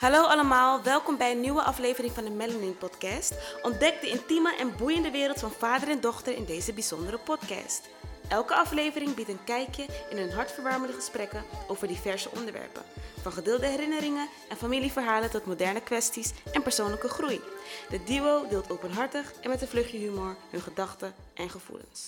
Hallo allemaal, welkom bij een nieuwe aflevering van de Melanin Podcast. Ontdek de intieme en boeiende wereld van vader en dochter in deze bijzondere podcast. Elke aflevering biedt een kijkje in hun hartverwarmende gesprekken over diverse onderwerpen. Van gedeelde herinneringen en familieverhalen tot moderne kwesties en persoonlijke groei. De duo deelt openhartig en met een vluchtje humor hun gedachten en gevoelens.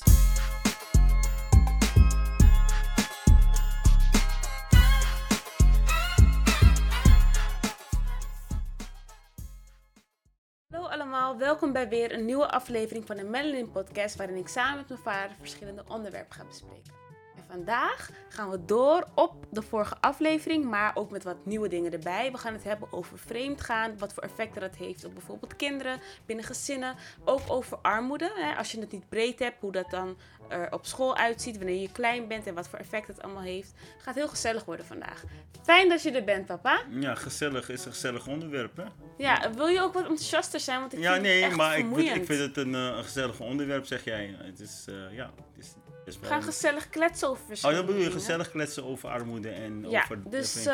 Welkom bij weer een nieuwe aflevering van de Melanin Podcast, waarin ik samen met mijn vader verschillende onderwerpen ga bespreken. Vandaag gaan we door op de vorige aflevering, maar ook met wat nieuwe dingen erbij. We gaan het hebben over vreemdgaan, wat voor effecten dat heeft op bijvoorbeeld kinderen, binnen gezinnen. Ook over armoede, hè, als je het niet breed hebt, hoe dat dan er op school uitziet wanneer je klein bent en wat voor effect het allemaal heeft. Het gaat heel gezellig worden vandaag. Fijn dat je er bent, papa. Ja, gezellig is een gezellig onderwerp, hè? Ja, wil je ook wat enthousiaster zijn? Want ik Ja, vind het nee, echt maar ik, vind- ik vind het een, eh, een gezellig onderwerp, zeg jij. Het is, eh, ja, het is, We gaan gezellig kletsen over Oh, verschillende dan bedoel je gezellig kletsen over armoede en Ja, over... dus eh,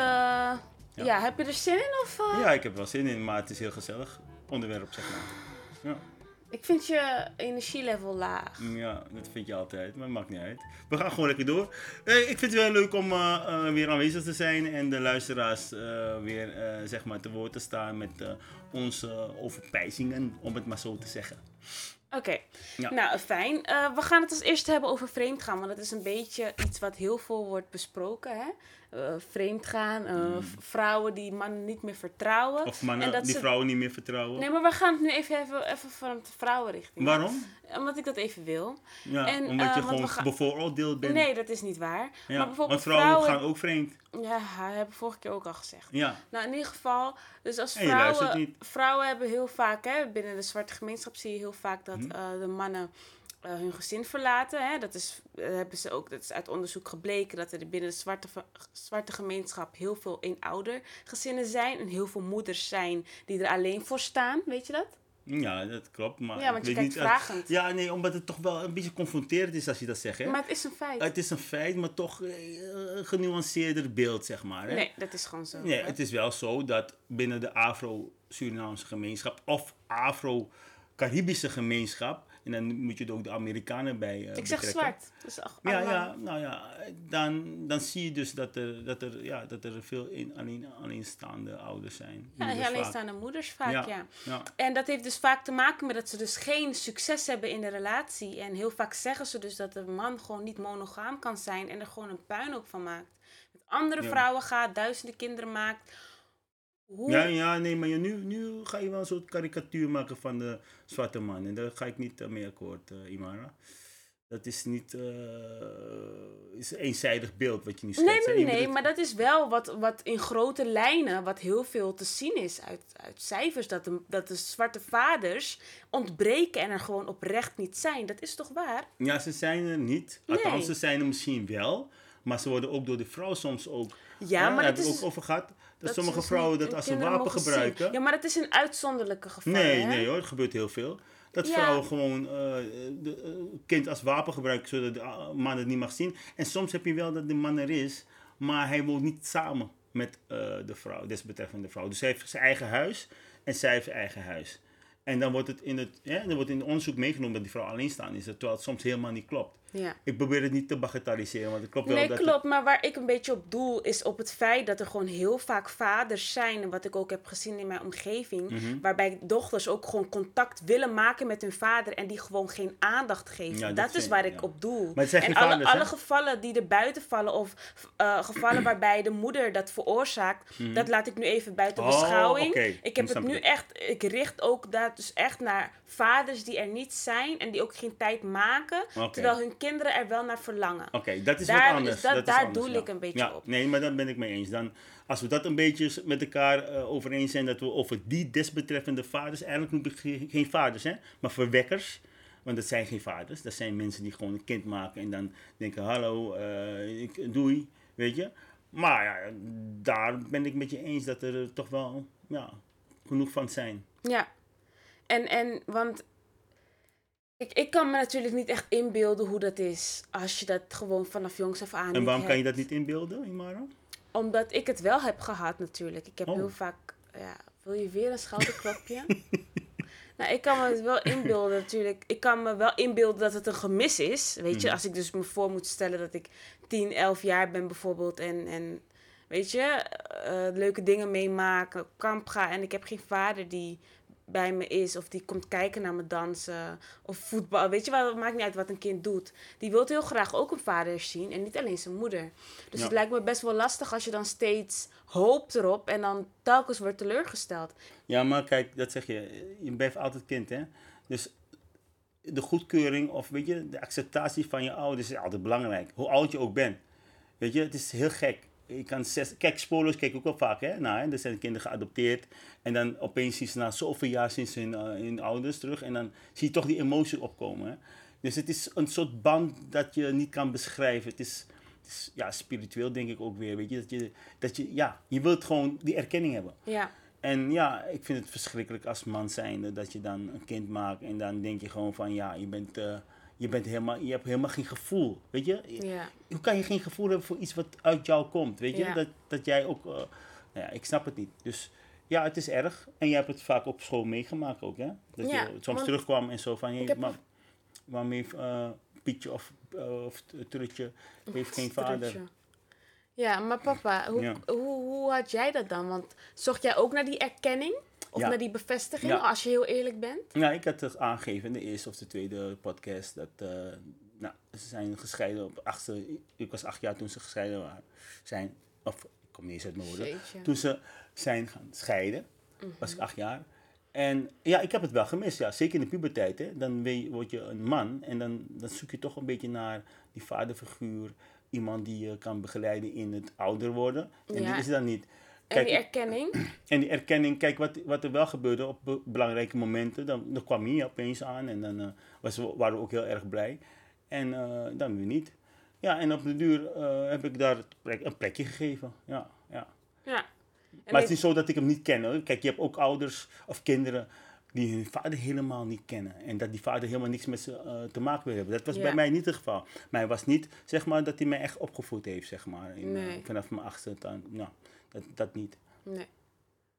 ja. heb je er zin in? Of, eh? Ja, ik heb wel zin in, maar het is heel gezellig onderwerp, zeg maar. Ja, Ik vind je energielevel laag. ja, dat vind je altijd, maar maakt niet uit. We gaan gewoon lekker door. Eh, ik vind het wel leuk om weer aanwezig te zijn en de luisteraars weer zeg maar te woord te staan met onze overpijzingen, om het maar zo te zeggen. Oké, Ja. nou fijn. Eh, we gaan het als eerste hebben over vreemdgaan, want dat is een beetje iets wat heel veel wordt besproken. Hè? Eh, vreemdgaan, eh, v- vrouwen die mannen niet meer vertrouwen. Of mannen En dat die ze- vrouwen niet meer vertrouwen. Nee, maar we gaan het nu even, even, even van de vrouwenrichting. Waarom? Omdat ik dat even wil. Ja, En, omdat je gewoon bevooroordeeld bent. Nee, dat is niet waar. ja. maar bijvoorbeeld Want vrouwen, vrouwen... gaan ook vreemd. Ja, dat hebben we vorige keer ook al gezegd. Ja. Nou, in ieder geval, dus als vrouwen, vrouwen hebben heel vaak, hè, binnen de zwarte gemeenschap zie je heel vaak dat Mhm. eh, de mannen eh, hun gezin verlaten. Hè. Dat, is, eh, hebben ze ook, dat is uit onderzoek gebleken dat er binnen de zwarte, zwarte gemeenschap heel veel eenoudergezinnen zijn. En heel veel moeders zijn die er alleen voor staan. Weet je dat? Ja, dat klopt. Maar Ja, want je kijkt niet, eh, vragend. Ja, nee, omdat het toch wel een beetje confronterend is als je dat zegt. Hè? Maar het is een feit. Het is een feit, maar toch eh, een genuanceerder beeld, zeg maar. Hè? Nee, dat is gewoon zo. Nee, hè. het is wel zo dat binnen de Afro-Surinaamse gemeenschap of Afro-Caribische gemeenschap, en dan moet je er ook de Amerikanen bij eh ik zeg betrekken. zwart. Dus ach, Ja, ja, nou ja, dan, dan zie je dus dat er, dat er, ja, dat er veel in, alleen, alleenstaande ouders zijn. Ja, Moeders vaak. alleenstaande moeders vaak, ja. Ja, ja. En dat heeft dus vaak te maken met dat ze dus geen succes hebben in de relatie. En heel vaak zeggen ze dus dat de man gewoon niet monogaam kan zijn en er gewoon een puinhoop van maakt. Met andere Ja. vrouwen gaat, duizenden kinderen maakt. Hoe... Ja, ja, nee, maar je, nu, nu ga je wel een soort karikatuur maken van de zwarte man. En daar ga ik niet eh, mee akkoord, eh, Imara. Dat is niet eh is een eenzijdig beeld wat je nu schetst. Nee, nee, nee, bedoelt- maar dat is wel wat, wat in grote lijnen, wat heel veel te zien is uit, uit cijfers. Dat de, dat de zwarte vaders ontbreken en er gewoon oprecht niet zijn. Dat is toch waar? Ja, ze zijn er niet. Nee. Althans, ze zijn er misschien wel. Maar ze worden ook door de vrouw soms ook... Ja, hè, maar dat is... ook over gehad. Dat, sommige is vrouwen dat als een wapen gebruiken. Ja, maar dat is een uitzonderlijke gevallen. Nee, hè? nee hoor, het gebeurt heel veel. Dat Ja. vrouwen gewoon eh de eh, kind als wapen gebruiken zodat de ah, man het niet mag zien. En soms heb je wel dat de man er is, maar hij woont niet samen met eh, de vrouw, desbetreffende vrouw. Dus hij heeft zijn eigen huis en zij heeft zijn eigen huis. En dan wordt het in het, ja, dan wordt in het onderzoek meegenomen dat die vrouw alleen staan is, terwijl het soms helemaal niet klopt. Ja. Ik probeer het niet te bagatelliseren, want het klopt wel Nee, dat klopt. Maar waar ik een beetje op doel is op het feit dat er gewoon heel vaak vaders zijn. En wat ik ook heb gezien in mijn omgeving. Mhm. Waarbij dochters ook gewoon contact willen maken met hun vader. En die gewoon geen aandacht geven. Ja, dat, dat is waar ik ja. op doel. Maar het zijn en geen alle, vaders, alle gevallen die er buiten vallen. Of eh, gevallen waarbij de moeder dat veroorzaakt. Dat laat ik nu even buiten Mhm. Oh, beschouwing. oké. Ik heb het nu echt. Ik richt ook daar dus echt naar vaders die er niet zijn. En die ook geen tijd maken. Terwijl hun kinderen er wel naar verlangen. Oké, dat is Daar wat anders. is dat- daar anders, doel ja. ik een beetje ja, op. Nee, maar dan ben ik mee eens. Dan, als we dat een beetje met elkaar eh, over eens zijn, dat we over die desbetreffende vaders, eigenlijk noem ik geen, vaders, hè, maar verwekkers. Want dat zijn geen vaders. Dat zijn mensen die gewoon een kind maken en dan denken, hallo, eh, ik, doei, weet je. Maar ja, daar ben ik met je eens dat er toch wel ja, genoeg van zijn. Ja. En, en want ik, ik kan me natuurlijk niet echt inbeelden hoe dat is als je dat gewoon vanaf jongs af aan En waarom kan je dat niet inbeelden, Imara? Omdat ik het wel heb gehad natuurlijk. Ik heb Oh. heel vaak ja, wil je weer een schouderklopje? nou, ik kan me het wel inbeelden natuurlijk. Ik kan me wel inbeelden dat het een gemis is. Weet je, Mhm. als ik dus me voor moet stellen dat ik 10, 11 jaar ben bijvoorbeeld en, en weet je, eh, leuke dingen meemaken, kamp ga en ik heb geen vader die bij me is of die komt kijken naar me dansen of voetbal. Weet je wel, het maakt niet uit wat een kind doet. Die wil heel graag ook een vader zien en niet alleen zijn moeder. Dus Ja. het lijkt me best wel lastig als je dan steeds hoopt erop en dan telkens wordt teleurgesteld. Ja, maar kijk, dat zeg je. Je blijft altijd kind, hè. Dus de goedkeuring of weet je, de acceptatie van je ouders is altijd belangrijk. Hoe oud je ook bent. Weet je, het is heel gek. Je kan zes, kijk, spoilers kijk ik ook wel vaak, hè. Nou, hè, er zijn kinderen geadopteerd. En dan opeens zien ze na zoveel jaar ze hun, eh, hun ouders terug. En dan zie je toch die emotie opkomen, hè. Dus het is een soort band dat je niet kan beschrijven. Het is, het is ja, spiritueel denk ik ook weer, weet je. Dat je, dat je, ja, je wilt gewoon die erkenning hebben. Ja, En ja, ik vind het verschrikkelijk als man zijnde dat je dan een kind maakt en dan denk je gewoon van ja, je bent, eh, je bent helemaal, je hebt helemaal geen gevoel, weet je? ja, Hoe kan je geen gevoel hebben voor iets wat uit jou komt, weet je? Ja. Dat, dat jij ook, eh, nou ja, ik snap het niet. Dus ja, het is erg. En jij hebt het vaak op school meegemaakt ook, hè? Dat je soms terugkwam en zo van, hey, heb ma, waarmee eh, Pietje of, uh, of heeft geen vader. Ja, maar papa, hoe, hoe, hoe had jij dat dan? Want zocht jij ook naar die erkenning? Of Ja. naar die bevestiging, Ja. als je heel eerlijk bent? Ja, ik had het aangegeven in de eerste of de tweede podcast dat eh, nou, ze zijn gescheiden op achtste. Ik was acht jaar toen ze gescheiden waren. Zijn, of ik kom niet eens uit mijn woorden. Toen ze zijn gaan scheiden, was Mhm. ik acht jaar. En ja, ik heb het wel gemist, ja. Zeker in de puberteit, hè. Dan word je een man en dan, dan zoek je toch een beetje naar die vaderfiguur. Iemand die je kan begeleiden in het ouder worden. En Ja. die is dan niet. En die erkenning? En die erkenning, kijk wat, wat er wel gebeurde op be- belangrijke momenten. Dan, dan kwam hij opeens aan en dan eh, was, waren we ook heel erg blij. En eh, dan weer niet. Ja, en op de duur eh, heb ik daar plek- een plekje gegeven. Ja, ja. Ja. En Maar het is niet zo dat ik hem niet ken. Hoor. Kijk, je hebt ook ouders of kinderen die hun vader helemaal niet kennen. En dat die vader helemaal niks met ze eh, te maken wil hebben. Dat was Ja. bij mij niet het geval. Maar hij was niet, zeg maar, dat hij mij echt opgevoed heeft, zeg maar. In, eh, vanaf mijn achtste. Dan, nou, dat, dat niet. Nee.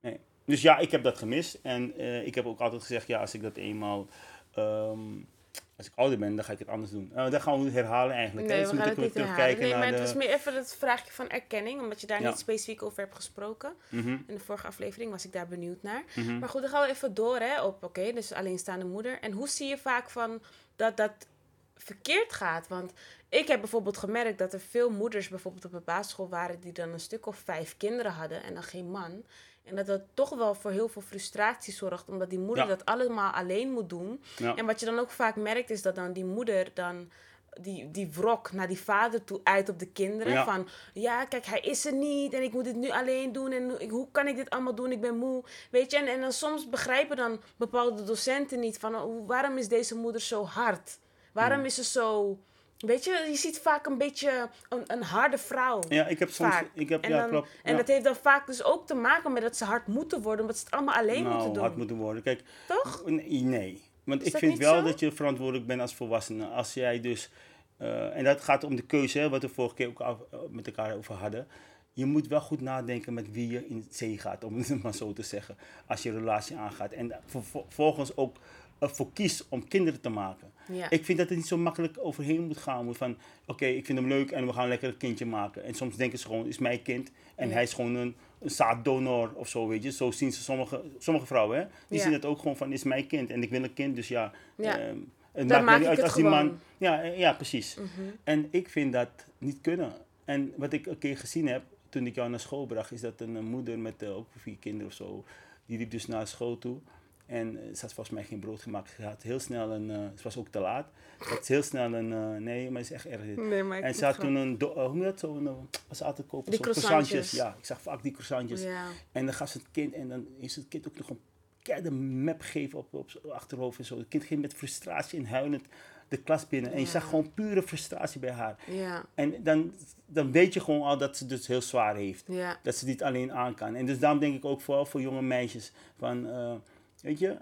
Nee. Dus ja, ik heb dat gemist. En eh, ik heb ook altijd gezegd, ja, als ik dat eenmaal... ehm, als ik ouder ben, dan ga ik het anders doen. Uh, dat gaan we herhalen eigenlijk. hè. Nee, Dus we moet ik het niet herhalen. Nee, maar het was meer even het vraagje van erkenning, omdat je daar Ja. niet specifiek over hebt gesproken. Mhm, In de vorige aflevering was ik daar benieuwd naar. mhm. Maar goed, dan gaan we even door hè, op, oké, dus alleenstaande moeder. En hoe zie je vaak van dat dat verkeerd gaat? Want ik heb bijvoorbeeld gemerkt dat er veel moeders bijvoorbeeld op een basisschool waren die dan een stuk of vijf kinderen hadden en dan geen man. En dat dat toch wel voor heel veel frustratie zorgt, omdat die moeder Ja. dat allemaal alleen moet doen. Ja. En wat je dan ook vaak merkt is dat dan die moeder dan die, die wrok naar die vader toe uit op de kinderen. Ja. Van ja, kijk, hij is er niet en ik moet dit nu alleen doen en hoe- kan ik dit allemaal doen? Ik ben moe. Weet je, en, en dan soms begrijpen dan bepaalde docenten niet van hoe, waarom is deze moeder zo hard? Waarom Hmm. is ze zo. Weet je, je ziet vaak een beetje een, een harde vrouw. Ja, ik heb soms... Vaak. Ik heb, En, ja, dan, klopt. en ja. dat heeft dan vaak dus ook te maken met dat ze hard moeten worden, omdat ze het allemaal alleen nou, moeten doen. hard moeten worden. Kijk, Toch? Nee. Want Is ik vind wel zo? dat je verantwoordelijk bent als volwassene. Als jij dus, eh, en dat gaat om de keuze, hè, wat we vorige keer ook af- eh, met elkaar over hadden. Je moet wel goed nadenken met wie je in zee gaat, om het maar zo te zeggen. Als je een relatie aangaat. En ver- ver- vervolgens ook ervoor kiest om kinderen te maken. Ja. Ik vind dat het niet zo makkelijk overheen moet gaan. Moet van, oké, ik vind hem leuk en we gaan lekker een kindje maken. En soms denken ze gewoon, is mijn kind. En Ja. hij is gewoon een, een zaaddonor of zo, weet je. Zo zien ze sommige, sommige vrouwen, hè. Die Ja. zien het ook gewoon van, is mijn kind. En ik wil een kind, dus ja. Ja. ehm, het Dan maakt me niet uit als die man... Ja, eh, ja, precies. Mhm. En ik vind dat niet kunnen. En wat ik een keer gezien heb, toen ik jou naar school bracht, is dat een, moeder met eh, ook vier kinderen of zo, die liep dus naar school toe. En eh, ze had volgens mij geen brood gemaakt. Ze had heel snel een, eh, het was ook te laat. Ze had heel snel een, eh, nee, maar het is echt erg dit. Nee, maar ik En ze had gewoon- toen een, do- eh, hoe noem je dat zo, een, eh, ze altijd kopen, Die zo, croissantjes. Ja, ik zag vaak die croissantjes. Ja. En dan gaf ze het kind, en dan is het kind ook nog een keiharde map geven op, op zijn achterhoofd en zo. Het kind ging met frustratie en huilend de klas binnen. En je zag gewoon pure frustratie bij haar. Ja, En dan, dan weet je gewoon al dat ze het dus heel zwaar heeft. ja. Dat ze niet alleen aan kan. En dus daarom denk ik ook vooral voor jonge meisjes van, eh, weet je...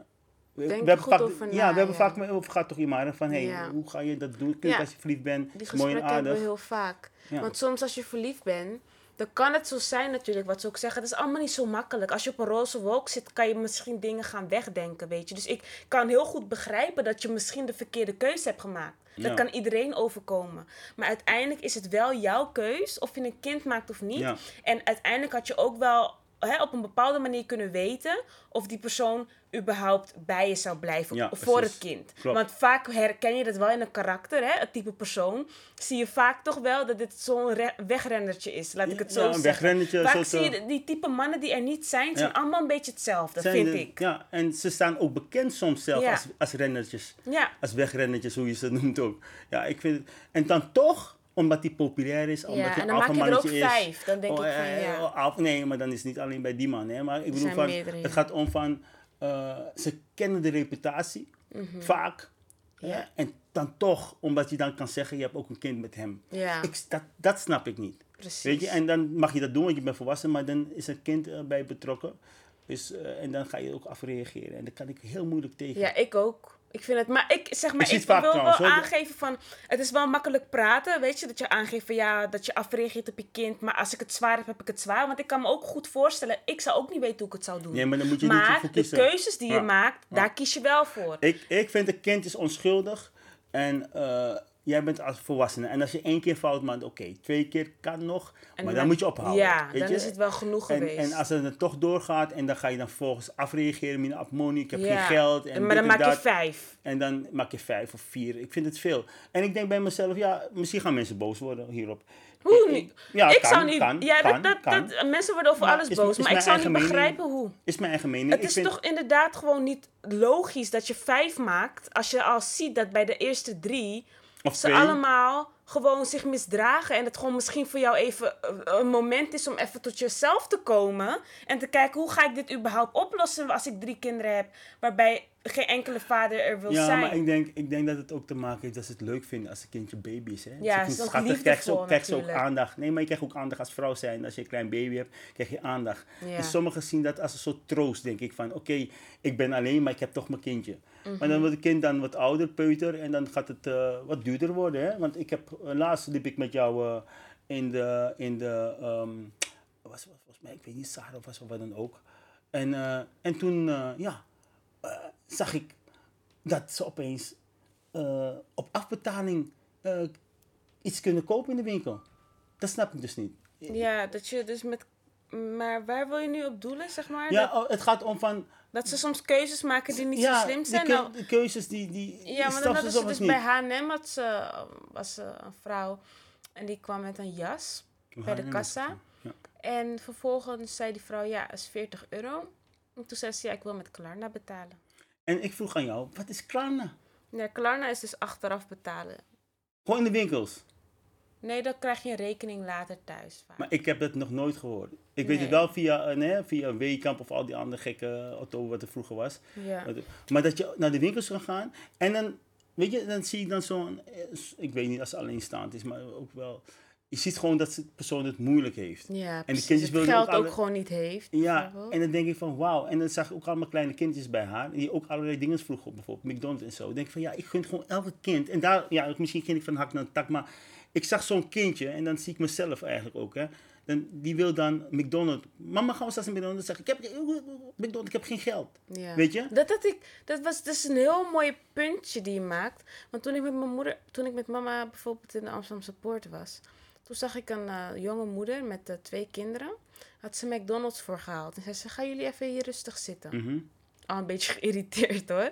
Denk we hebben goed vaak, over ja, na, we hebben ja. vaak over gehad toch iemand van, hey, Ja. hoe ga je dat doen? Kun je als je verliefd bent? Die Mooi en gesprekken hebben we aardig. heel vaak. Want soms als je verliefd bent, dan kan het zo zijn natuurlijk, wat ze ook zeggen. Het is allemaal niet zo makkelijk. Als je op een roze wolk zit, kan je misschien dingen gaan wegdenken, weet je. Dus ik kan heel goed begrijpen dat je misschien de verkeerde keuze hebt gemaakt. Dat Ja. kan iedereen overkomen. Maar uiteindelijk is het wel jouw keus of je een kind maakt of niet. Ja. En uiteindelijk had je ook wel hè, op een bepaalde manier kunnen weten of die persoon überhaupt bij je zou blijven Ja, voor precies. het kind. Klopt. Want vaak herken je dat wel in een karakter, hè, het type persoon. Zie je vaak toch wel dat dit zo'n re- wegrendertje is, laat ik het zo Ja, een zeggen. Vaak zie je eh, die type mannen die er niet zijn, zijn Ja. allemaal een beetje hetzelfde, Zijn vind de- ik. Ja, en ze staan ook bekend soms zelf als, als rennertjes. Ja, Als wegrennertjes, hoe je ze noemt ook. Ja, ik vind het... En dan toch, omdat hij populair is, omdat ja. hij en dan maak je er ook is. vijf. Dan denk Oh, ik van eh, ja. oh, af- nee, maar dan is het niet alleen bij die man. Hè? Maar ik bedoel, van, meerdere, ja. het gaat om van... eh, ze kennen de reputatie, vaak. Mhm. Ja. hè, En dan toch, omdat je dan kan zeggen, je hebt ook een kind met hem. Ja, Ik, dat, dat snap ik niet. precies. Weet je, en dan mag je dat doen, want je bent volwassen, maar dan is een kind eh, bij betrokken. Dus, eh, en dan ga je ook afreageren. En daar kan ik heel moeilijk tegen. Ja, ik ook. Ik vind het, maar ik zeg maar, ik, wil wel hoor. aangeven van, het is wel makkelijk praten, weet je, dat je aangeeft van ja, dat je afreageert op je kind, maar als ik het zwaar heb, heb ik het zwaar, want ik kan me ook goed voorstellen, ik zou ook niet weten hoe ik het zou doen. Nee, maar dan moet je niet voor de keuzes die je Ja. maakt, daar kies je wel voor. Ik, ik vind een kind is onschuldig. En eh, jij bent als volwassene. En als je één keer fout maakt, oké. twee keer kan nog. En maar dan moet je ophouden. Ja, weet dan je? is het wel genoeg En, geweest. en als het dan toch doorgaat en dan ga je dan vervolgens afreageren met een monie, ik heb Ja. geen geld. En maar dan en maak je vijf. En dan maak je vijf of vier. Ik vind het veel. En ik denk bij mezelf, ja, misschien gaan mensen boos worden hierop. Hoe niet? Ja, ik kan, zou niet. kan, ja, kan, dat, dat, mensen worden over Maar alles is- boos, is maar ik mijn zou niet mening. begrijpen hoe. Is mijn eigen mening. Het ik is vind, toch inderdaad gewoon niet logisch dat je vijf maakt als je al ziet dat bij de eerste drie of ze twee. allemaal gewoon zich misdragen en het gewoon misschien voor jou even eh, een moment is om even tot jezelf te komen en te kijken hoe ga ik dit überhaupt oplossen als ik drie kinderen heb waarbij geen enkele vader er wil Ja, zijn. maar ik denk, ik denk dat het ook te maken heeft dat ze het leuk vinden als een kindje baby is. Hè? Ja, Ze is schattig, krijgt ze ook, krijgt ze ook aandacht. Nee, maar je krijgt ook aandacht als vrouw zijn. Als je een klein baby hebt, krijg je aandacht. Ja. En sommigen zien dat als een soort troost, denk ik. Van oké, ik ben alleen, maar ik heb toch mijn kindje. Maar Mhm. dan wordt het kind dan wat ouder, peuter. En dan gaat het eh, wat duurder worden. Hè? Want ik heb, laatst liep ik met jou eh, in de, in de ehm, was, was volgens mij, ik weet niet, Sarah of was of wat dan ook. En, eh, en toen, eh, ja, eh, zag ik dat ze opeens eh, op afbetaling eh, iets kunnen kopen in de winkel. Dat snap ik dus niet. Ja, dat je dus met. Maar waar wil je nu op doelen, zeg maar? Ja, Dat, oh, het gaat om van... dat ze soms keuzes maken die niet ja, zo slim zijn. Nou, de keuzes die... die Ja, maar dan hadden ze dus niet. bij H&M had ze, was ze een vrouw en die kwam met een jas bij de kassa. ja. En vervolgens zei die vrouw, ja, dat is 40 euro. En toen zei ze, ja, ik wil met Klarna betalen. En ik vroeg aan jou, wat is Klarna? Nee, Klarna is dus achteraf betalen. Gewoon in de winkels. Nee, dan krijg je een rekening later thuis. vaak. Maar ik heb dat nog nooit gehoord. Ik weet het wel via, eh, nee, via Weekamp of al die andere gekke auto wat er vroeger was. Ja. Maar de- dat je naar de winkels kan gaan en dan, weet je, dan zie je dan zo'n, eh, ik weet niet als ze alleenstaand is, maar ook wel, je ziet gewoon dat de persoon het moeilijk heeft. Ja, de precies. kindjes het geld ook ook, gewoon niet heeft. Ja, en dan denk ik van wauw. En dan zag ik ook allemaal kleine kindjes bij haar. Die ook allerlei dingen vroegen, bijvoorbeeld McDonald's en zo. Dan denk ik van ja, ik gun gewoon elke kind. En daar, ja, misschien ging ik van hak naar de tak. Maar ik zag zo'n kindje en dan zie ik mezelf eigenlijk ook. Hè. Dan, die wil dan McDonald's. Mama, gaan we straks naar McDonald's? Dan zeg ik, heb, McDonald's, ik heb geen geld. Ja. Weet je? Dat, dat, ik, dat was dus een heel mooi puntje die je maakt. Want toen ik met mijn moeder, toen ik met mama bijvoorbeeld in de Amsterdamse Poort was, toen zag ik een eh, jonge moeder met eh, twee kinderen. Had ze McDonald's voor gehaald. En zei ze, gaan jullie even hier rustig zitten. Mhm. Al een beetje geïrriteerd hoor.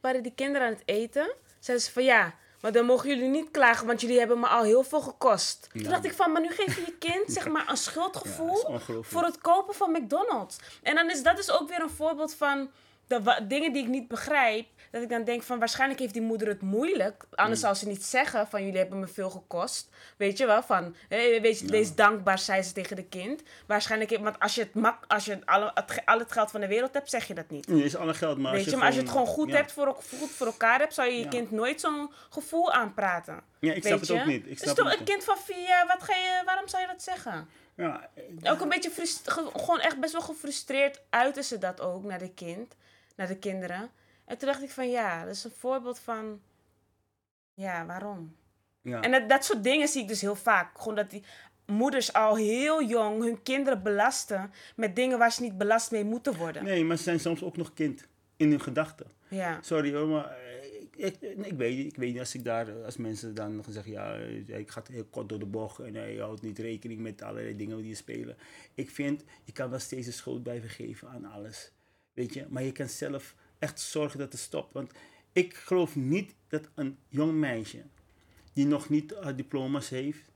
Waren die kinderen aan het eten? Zeiden ze van ja, maar dan mogen jullie niet klagen, want jullie hebben me al heel veel gekost. Toen dacht ik van, maar nu geef je je kind zeg maar een schuldgevoel voor het kopen van McDonald's. En dan is dat dus ook weer een voorbeeld van de dingen die ik niet begrijp. Dat ik dan denk van waarschijnlijk heeft die moeder het moeilijk. Anders Mm. zou ze niet zeggen van jullie hebben me veel gekost. Weet je wel, van weet je, wees dankbaar, zei ze tegen de kind. Waarschijnlijk, want als je, het mak als je alle, het, al het geld van de wereld hebt, zeg je dat niet. Nee, is alle geld, maar Weet als je, maar als je het gewoon goed, ja. hebt voor, goed voor elkaar hebt, zou je je Ja. kind nooit zo'n gevoel aanpraten. Ja, ik snap het ook niet. Ik dus snap toch het een kind van vier jaar, wat ga je, waarom zou je dat zeggen? Ja, Ook een beetje gewoon echt best wel gefrustreerd uiten ze dat ook naar de kind, naar de kinderen. En toen dacht ik van ja, dat is een voorbeeld van, ja, waarom? ja. En dat, dat soort dingen zie ik dus heel vaak. Gewoon dat die moeders al heel jong hun kinderen belasten met dingen waar ze niet belast mee moeten worden. Nee, maar ze zijn soms ook nog kind in hun gedachten. Ja. Sorry hoor, maar eh, ik, ik, ik, weet, ik weet niet als ik daar, eh, als mensen dan zeggen, ja, eh, ik ga heel kort door de bocht en hij houdt niet rekening met allerlei dingen die je spelen. Ik vind, je kan wel steeds de schuld blijven geven aan alles. Weet je, maar je kan zelf echt zorgen dat het stopt. Want ik geloof niet dat een jong meisje die nog niet haar diploma's heeft,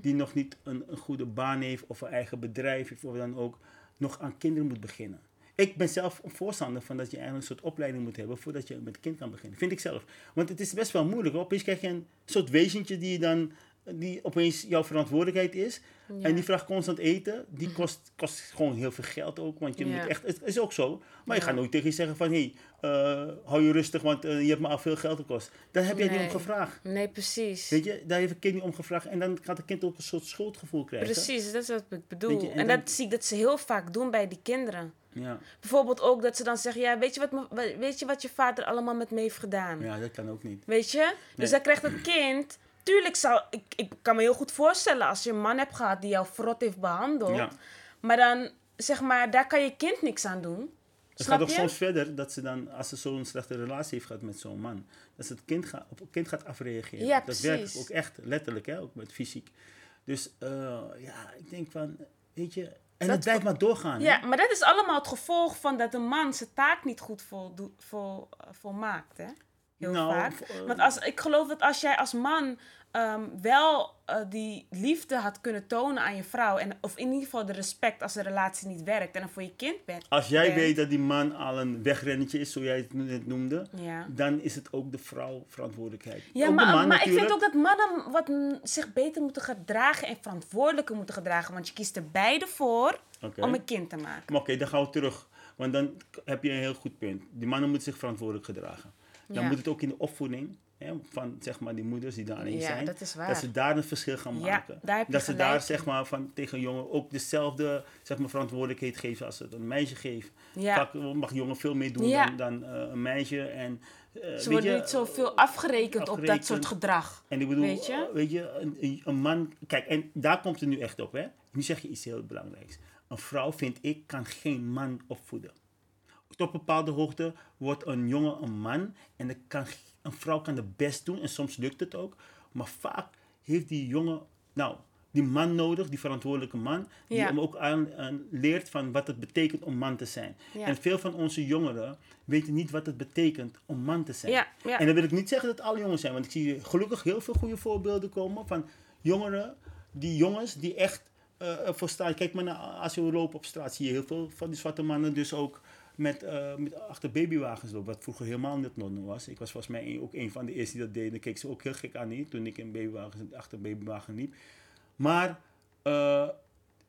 die nog niet een, een goede baan heeft of een eigen bedrijf heeft of dan ook, nog aan kinderen moet beginnen. Ik ben zelf een voorstander van dat je eigenlijk een soort opleiding moet hebben voordat je met kind kan beginnen. Vind ik zelf. Want het is best wel moeilijk. Opeens krijg je een soort wezentje die dan die opeens jouw verantwoordelijkheid is. En die vraagt constant eten. Die kost, kost gewoon heel veel geld ook. Want je Ja. moet echt, het is ook zo. Maar je gaat nooit tegen je zeggen van... Hé, hey, eh, hou je rustig, want eh, je hebt me al veel geld gekost. Daar heb jij niet om gevraagd. Nee, precies. Weet je, daar heeft een kind niet om gevraagd. En dan gaat het kind ook een soort schuldgevoel krijgen. Precies, dat is wat ik bedoel. Je, en en dan- dat zie ik dat ze heel vaak doen bij die kinderen. Ja. Bijvoorbeeld ook dat ze dan zeggen, ja, weet je wat, weet je, wat je vader allemaal met me heeft gedaan? ja, dat kan ook niet. Weet je? Dus dan krijgt het kind... Tuurlijk zou... Ik, ik kan me heel goed voorstellen als je een man hebt gehad die jou frot heeft behandeld. Ja. Maar dan, zeg maar, daar kan je kind niks aan doen. Het gaat ook soms verder dat ze dan, als ze zo'n slechte relatie heeft gehad met zo'n man, dat ze het kind gaat, op het kind gaat afreageren. Ja, dat werkt ook echt, letterlijk, hè, ook met fysiek. Dus eh, ja, ik denk van, weet je, en Dat het blijft maar doorgaan. hè. Ja, maar dat is allemaal het gevolg van dat een man zijn taak niet goed voldo- vol, eh, volmaakt, hè? Heel Nou, vaak. eh, Want als, ik geloof dat als jij als man ehm, wel eh, die liefde had kunnen tonen aan je vrouw, en, of in ieder geval de respect als de relatie niet werkt en er voor je kind bent. Als jij bent- weet dat die man al een wegrennetje is, zoals jij het net noemde, Ja. dan is het ook de vrouw verantwoordelijkheid. Ja, ook maar, de man maar ik vind ook dat mannen wat zich beter moeten gedragen en verantwoordelijker moeten gedragen. Want je kiest er beide voor om een kind te maken. Maar oké, dan gaan we terug. Want dan heb je een heel goed punt. Die mannen moeten zich verantwoordelijk gedragen. Dan Ja. moet het ook in de opvoeding hè, van zeg maar, die moeders die daar alleen Ja, zijn. dat is waar. Dat ze daar een verschil gaan maken. daar dat ze daar zeg maar, van, tegen een jongen ook dezelfde zeg maar, verantwoordelijkheid geven als het een meisje geeft. Ja. Vaak mag een jongen veel meer doen dan, dan eh, een meisje. En, eh, Ze worden je, niet zoveel afgerekend, op dat afgerekend. soort gedrag. en ik bedoel, Weet je? weet je, een, een- een man... Kijk, en daar komt het nu echt op, hè. Nu zeg je iets heel belangrijks. Een vrouw, vind ik, kan geen man opvoeden. Tot een bepaalde hoogte wordt een jongen een man. En kan, een vrouw kan het best doen. En soms lukt het ook. Maar vaak heeft die jongen... Nou, die man nodig, die verantwoordelijke man. Die Ja. hem ook aan, aan leert van wat het betekent om man te zijn. Ja. En veel van onze jongeren weten niet wat het betekent om man te zijn. Ja. En dan wil ik niet zeggen dat alle jongens zijn, want ik zie gelukkig heel veel goede voorbeelden komen van jongeren, die jongens die echt eh ervoor staan. Kijk maar naar, als je loopt op straat, zie je heel veel van die zwarte mannen dus ook met, eh, met achter babywagens lopen, wat vroeger helemaal niet normaal was. Ik was volgens mij ook een van de eerste die dat deden. Dan keek ze ook heel gek aan niet, toen ik in babywagen, achter babywagen liep. Maar eh,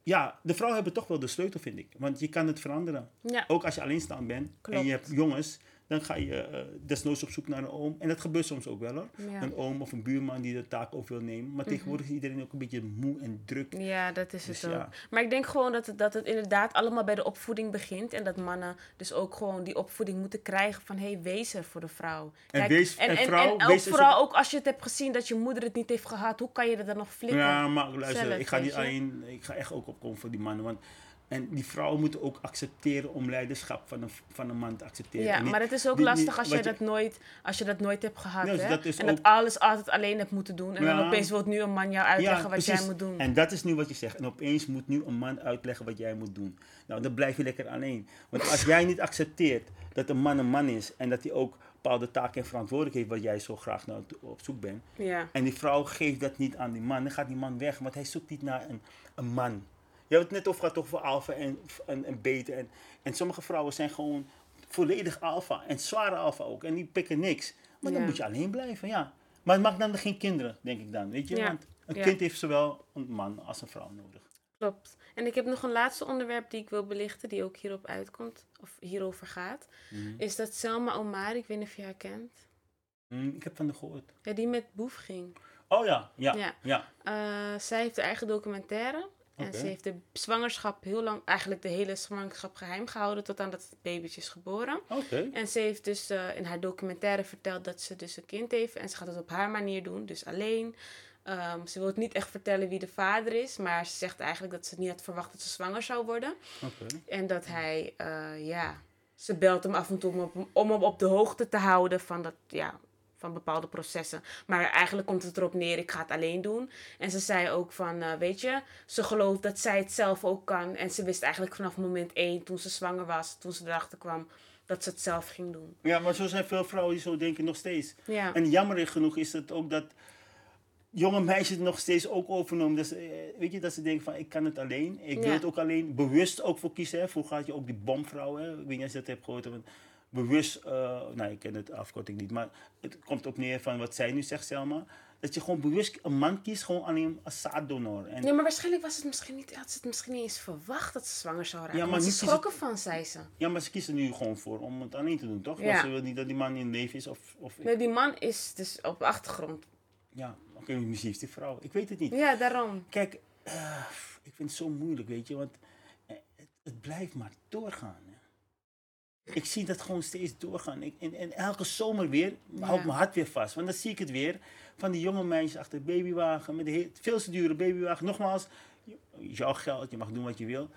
ja, de vrouwen hebben toch wel de sleutel, vind ik. Want je kan het veranderen. Ja. Ook als je alleenstaand bent en je hebt jongens, dan ga je eh, desnoods op zoek naar een oom. En dat gebeurt soms ook wel hoor. Ja. Mhm. Een oom of een buurman die de taak over wil nemen. Maar tegenwoordig is iedereen ook een beetje moe en druk. Ja, dat is Dus het ook. ja. Maar ik denk gewoon dat het, dat het inderdaad allemaal bij de opvoeding begint. En dat mannen dus ook gewoon die opvoeding moeten krijgen van... hé, hey, wees er voor de vrouw. En wees- en en, vrouw, en, ook vooral ook als je het hebt gezien dat je moeder het niet heeft gehad. Hoe kan je er dan nog flikken? Ja, maar luister, zelf, ik ga niet alleen, ik ga echt ook opkomen voor die mannen. Want, en die vrouwen moeten ook accepteren om leiderschap van een, van een man te accepteren. Ja, niet- maar het is ook die- lastig niet- als je dat nooit, als je dat nooit hebt gehad. Ja, dus hè? dat en dat alles altijd alleen hebt moeten doen. En dan opeens wil nu een man jou uitleggen wat jij moet doen. En dat is nu wat je zegt. En opeens moet nu een man uitleggen wat jij moet doen. Nou, dan blijf je lekker alleen. Want als jij niet accepteert dat een man een man is en dat hij ook bepaalde taken en verantwoordelijkheden heeft waar jij zo graag naar toe- op zoek bent. Ja. En die vrouw geeft dat niet aan die man, dan gaat die man weg, want hij zoekt niet naar een, een man. Je hebt het net over gehad over alfa en, en, en beta. En, en sommige vrouwen zijn gewoon volledig alfa en zware alfa ook. En die pikken niks. Maar dan Ja. moet je alleen blijven, ja. Maar het maakt dan geen kinderen, denk ik dan. Weet je? Ja. Want een Ja. kind heeft zowel een man als een vrouw nodig. Klopt. En ik heb nog een laatste onderwerp die ik wil belichten, die ook hierop uitkomt, of hierover gaat. Mhm. Is dat Selma Omar, ik weet niet of je haar kent. Hm, ik heb van de gehoord. Ja, die met Boef ging. Oh ja, ja, Ja. ja. Eh, zij heeft haar eigen documentaire. En ze heeft de zwangerschap heel lang, eigenlijk de hele zwangerschap geheim gehouden tot aan dat het babytje is geboren. En ze heeft dus eh, in haar documentaire verteld dat ze dus een kind heeft. En ze gaat het op haar manier doen, dus alleen. Ehm, ze wil het niet echt vertellen wie de vader is, maar ze zegt eigenlijk dat ze niet had verwacht dat ze zwanger zou worden. En dat hij, eh, ja, ze belt hem af en toe om, op- om hem op de hoogte te houden van, dat, ja, van bepaalde processen. Maar eigenlijk komt het erop neer, ik ga het alleen doen. En ze zei ook van, eh, weet je, ze gelooft dat zij het zelf ook kan. En ze wist eigenlijk vanaf moment één, toen ze zwanger was, toen ze erachter kwam, dat ze het zelf ging doen. Ja, maar zo zijn veel vrouwen die zo denken nog steeds. Ja, En jammer genoeg is het ook dat jonge meisjes het nog steeds ook overnemen. Dus weet je, dat ze denken van ik kan het alleen. Ik wil het ook alleen. Bewust ook voor kiezen. Hè. Vroeger had je ook die bomvrouw. Hè. Ik weet niet of je dat hebt gehoord. want Bewust, eh, nou ik ken het afkorting niet. Maar het komt op neer van wat zij nu zegt Selma. Dat je gewoon bewust een man kiest gewoon alleen als zaaddonor. En Nee, maar waarschijnlijk was het misschien niet, had ze het misschien niet eens verwacht dat ze zwanger zou raken. Ja, maar ze niet schrok ervan, zei ze. Ja, maar ze kiezen er nu gewoon voor om het alleen te doen, toch? Ja. Want ze wil niet dat die man in leven is. Of, of Nee, die man is dus op de achtergrond. ja, oké, misschien is die vrouw. Ik weet het niet. Ja, daarom. Kijk, eh, ik vind het zo moeilijk, weet je, want eh, het, het blijft maar doorgaan. Ik zie dat gewoon steeds doorgaan. Ik, en, en elke zomer weer houdt mijn hart weer vast. Want dan zie ik het weer van die jonge meisjes achter de babywagen met de heel, veel te dure babywagen. Nogmaals, je- jouw geld, je mag doen wat je wil.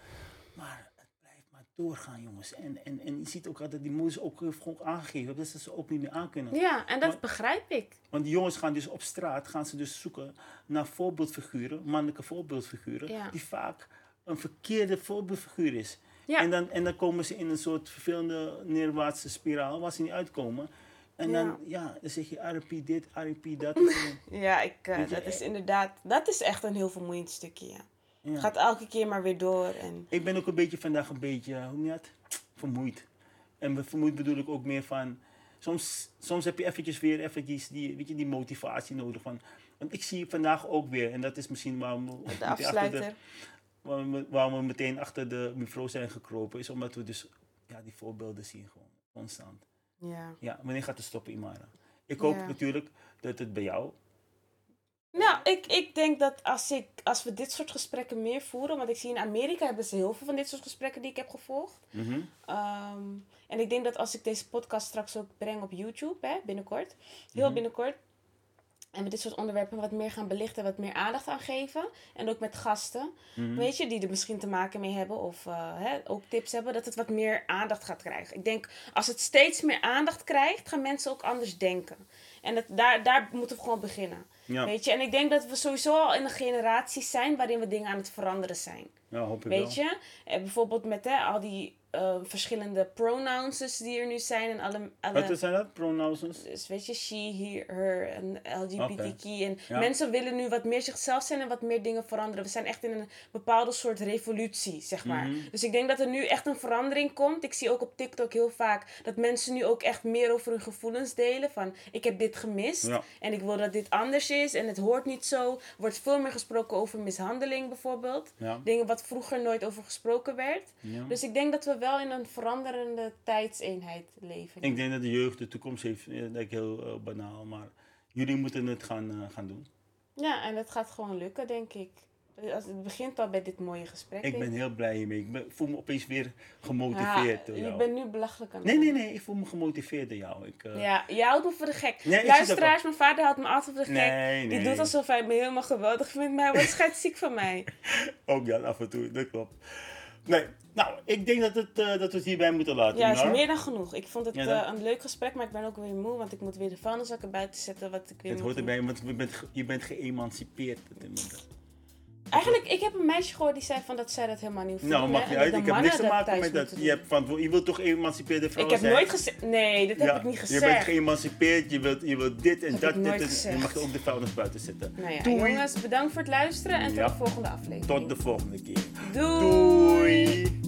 Maar het blijft maar doorgaan, jongens. En, en, en je ziet ook altijd die moeders ook heeft gewoon aangegeven dat ze ze ook niet meer aan kunnen. Ja, en dat begrijp ik. Want die jongens gaan dus op straat, gaan ze dus zoeken naar voorbeeldfiguren, mannelijke voorbeeldfiguren, Ja. die vaak een verkeerde voorbeeldfiguur is. Ja. En, dan, en dan komen ze in een soort vervelende neerwaartse spiraal waar ze niet uitkomen. En dan, Ja. ja, dan zeg je RP dit, RP dat. Ja, ik, eh, je, dat is eh, inderdaad, dat is echt een heel vermoeiend stukje, ja. Ja. Het gaat elke keer maar weer door en... Ik ben ook een beetje vandaag een beetje, hoe noem je dat? Vermoeid. En vermoeid bedoel ik ook meer van, soms, soms heb je eventjes weer eventjes die, weet je, die motivatie nodig van. Want ik zie vandaag ook weer, en dat is misschien waarom we De afsluiter. Waarom we, waarom we meteen achter de micro zijn gekropen, is omdat we dus ja, die voorbeelden zien gewoon, constant. Ja. Ja, wanneer gaat het stoppen, Imara? Ik hoop Ja. natuurlijk dat het bij jou, Nou, ik, ik denk dat als, ik, als we dit soort gesprekken meer voeren... Want ik zie in Amerika hebben ze heel veel van dit soort gesprekken die ik heb gevolgd. Mhm. Ehm, en ik denk dat als ik deze podcast straks ook breng op YouTube, hè, binnenkort, heel Mhm. binnenkort, en we dit soort onderwerpen wat meer gaan belichten, wat meer aandacht aan geven, en ook met gasten, Mhm. weet je, die er misschien te maken mee hebben of eh, hè, ook tips hebben, dat het wat meer aandacht gaat krijgen. Ik denk, als het steeds meer aandacht krijgt, gaan mensen ook anders denken. En dat, daar, daar moeten we gewoon beginnen. ja, Weet je, en ik denk dat we sowieso al in een generatie zijn waarin we dingen aan het veranderen zijn. ja, hoop ik Weet wel. je? En bijvoorbeeld met hè, al die eh, verschillende pronouns die er nu zijn. En alle, alle Wat zijn dat, pronouns? dus weet je, she, he, her en LGBTQ. En Ja. mensen willen nu wat meer zichzelf zijn en wat meer dingen veranderen. We zijn echt in een bepaalde soort revolutie, zeg maar. Mhm. Dus ik denk dat er nu echt een verandering komt. Ik zie ook op TikTok heel vaak dat mensen nu ook echt meer over hun gevoelens delen. Van, ik heb dit gemist Ja. en ik wil dat dit anders is en het hoort niet zo. Er wordt veel meer gesproken over mishandeling bijvoorbeeld. Ja. Dingen wat vroeger nooit over gesproken werd. Dus ik denk dat we wel in een veranderende tijdseenheid leven. Ik denk dat de jeugd de toekomst heeft, eh, dat ik heel eh, banaal, maar jullie moeten het gaan, eh, gaan doen. Ja, en dat gaat gewoon lukken, denk ik. Als het begint al bij dit mooie gesprek. Ik ben heel blij hiermee. Ik ben- voel me opeens weer Ja, gemotiveerd door je jou. bent nu belachelijk aan het Nee, nee, nee, ik voel me gemotiveerd door jou. Ik, Ja, houdt me voor de gek. Nee, ik Luisteraars, mijn vader houdt me altijd voor de gek. Nee, Die doet alsof hij me helemaal geweldig vindt, maar hij wordt scheidsziek van mij. Ook ja, af en toe, dat klopt. Nee, nou, ik denk dat, het, eh, dat we het hierbij moeten laten. Ja, is meer dan genoeg. Ik vond het Ja, eh, een leuk gesprek, maar ik ben ook weer moe, want ik moet weer de vuilniszakken buiten zetten. Wat ik weer Het hoort erbij, want je bent, je bent geëmancipeerd. Eigenlijk, ik heb een meisje gehoord die zei van dat zij dat helemaal niet Nou, mag en uit. dat Ik heb niks te maken met dat. Je, hebt van, je wilt toch geëmancipeerde vrouw Ik heb zijn? nooit gezegd... Nee, dat heb Ja, ik niet Je bent gezegd. geëmancipeerd, je wilt, je wilt dit en dat. ik dit en, gezegd. en mag je ook de vuilnis buiten zetten. Nou ja, Doei. jongens, bedankt voor het luisteren en Ja. tot de volgende aflevering. Tot de volgende keer. Doei. Doei.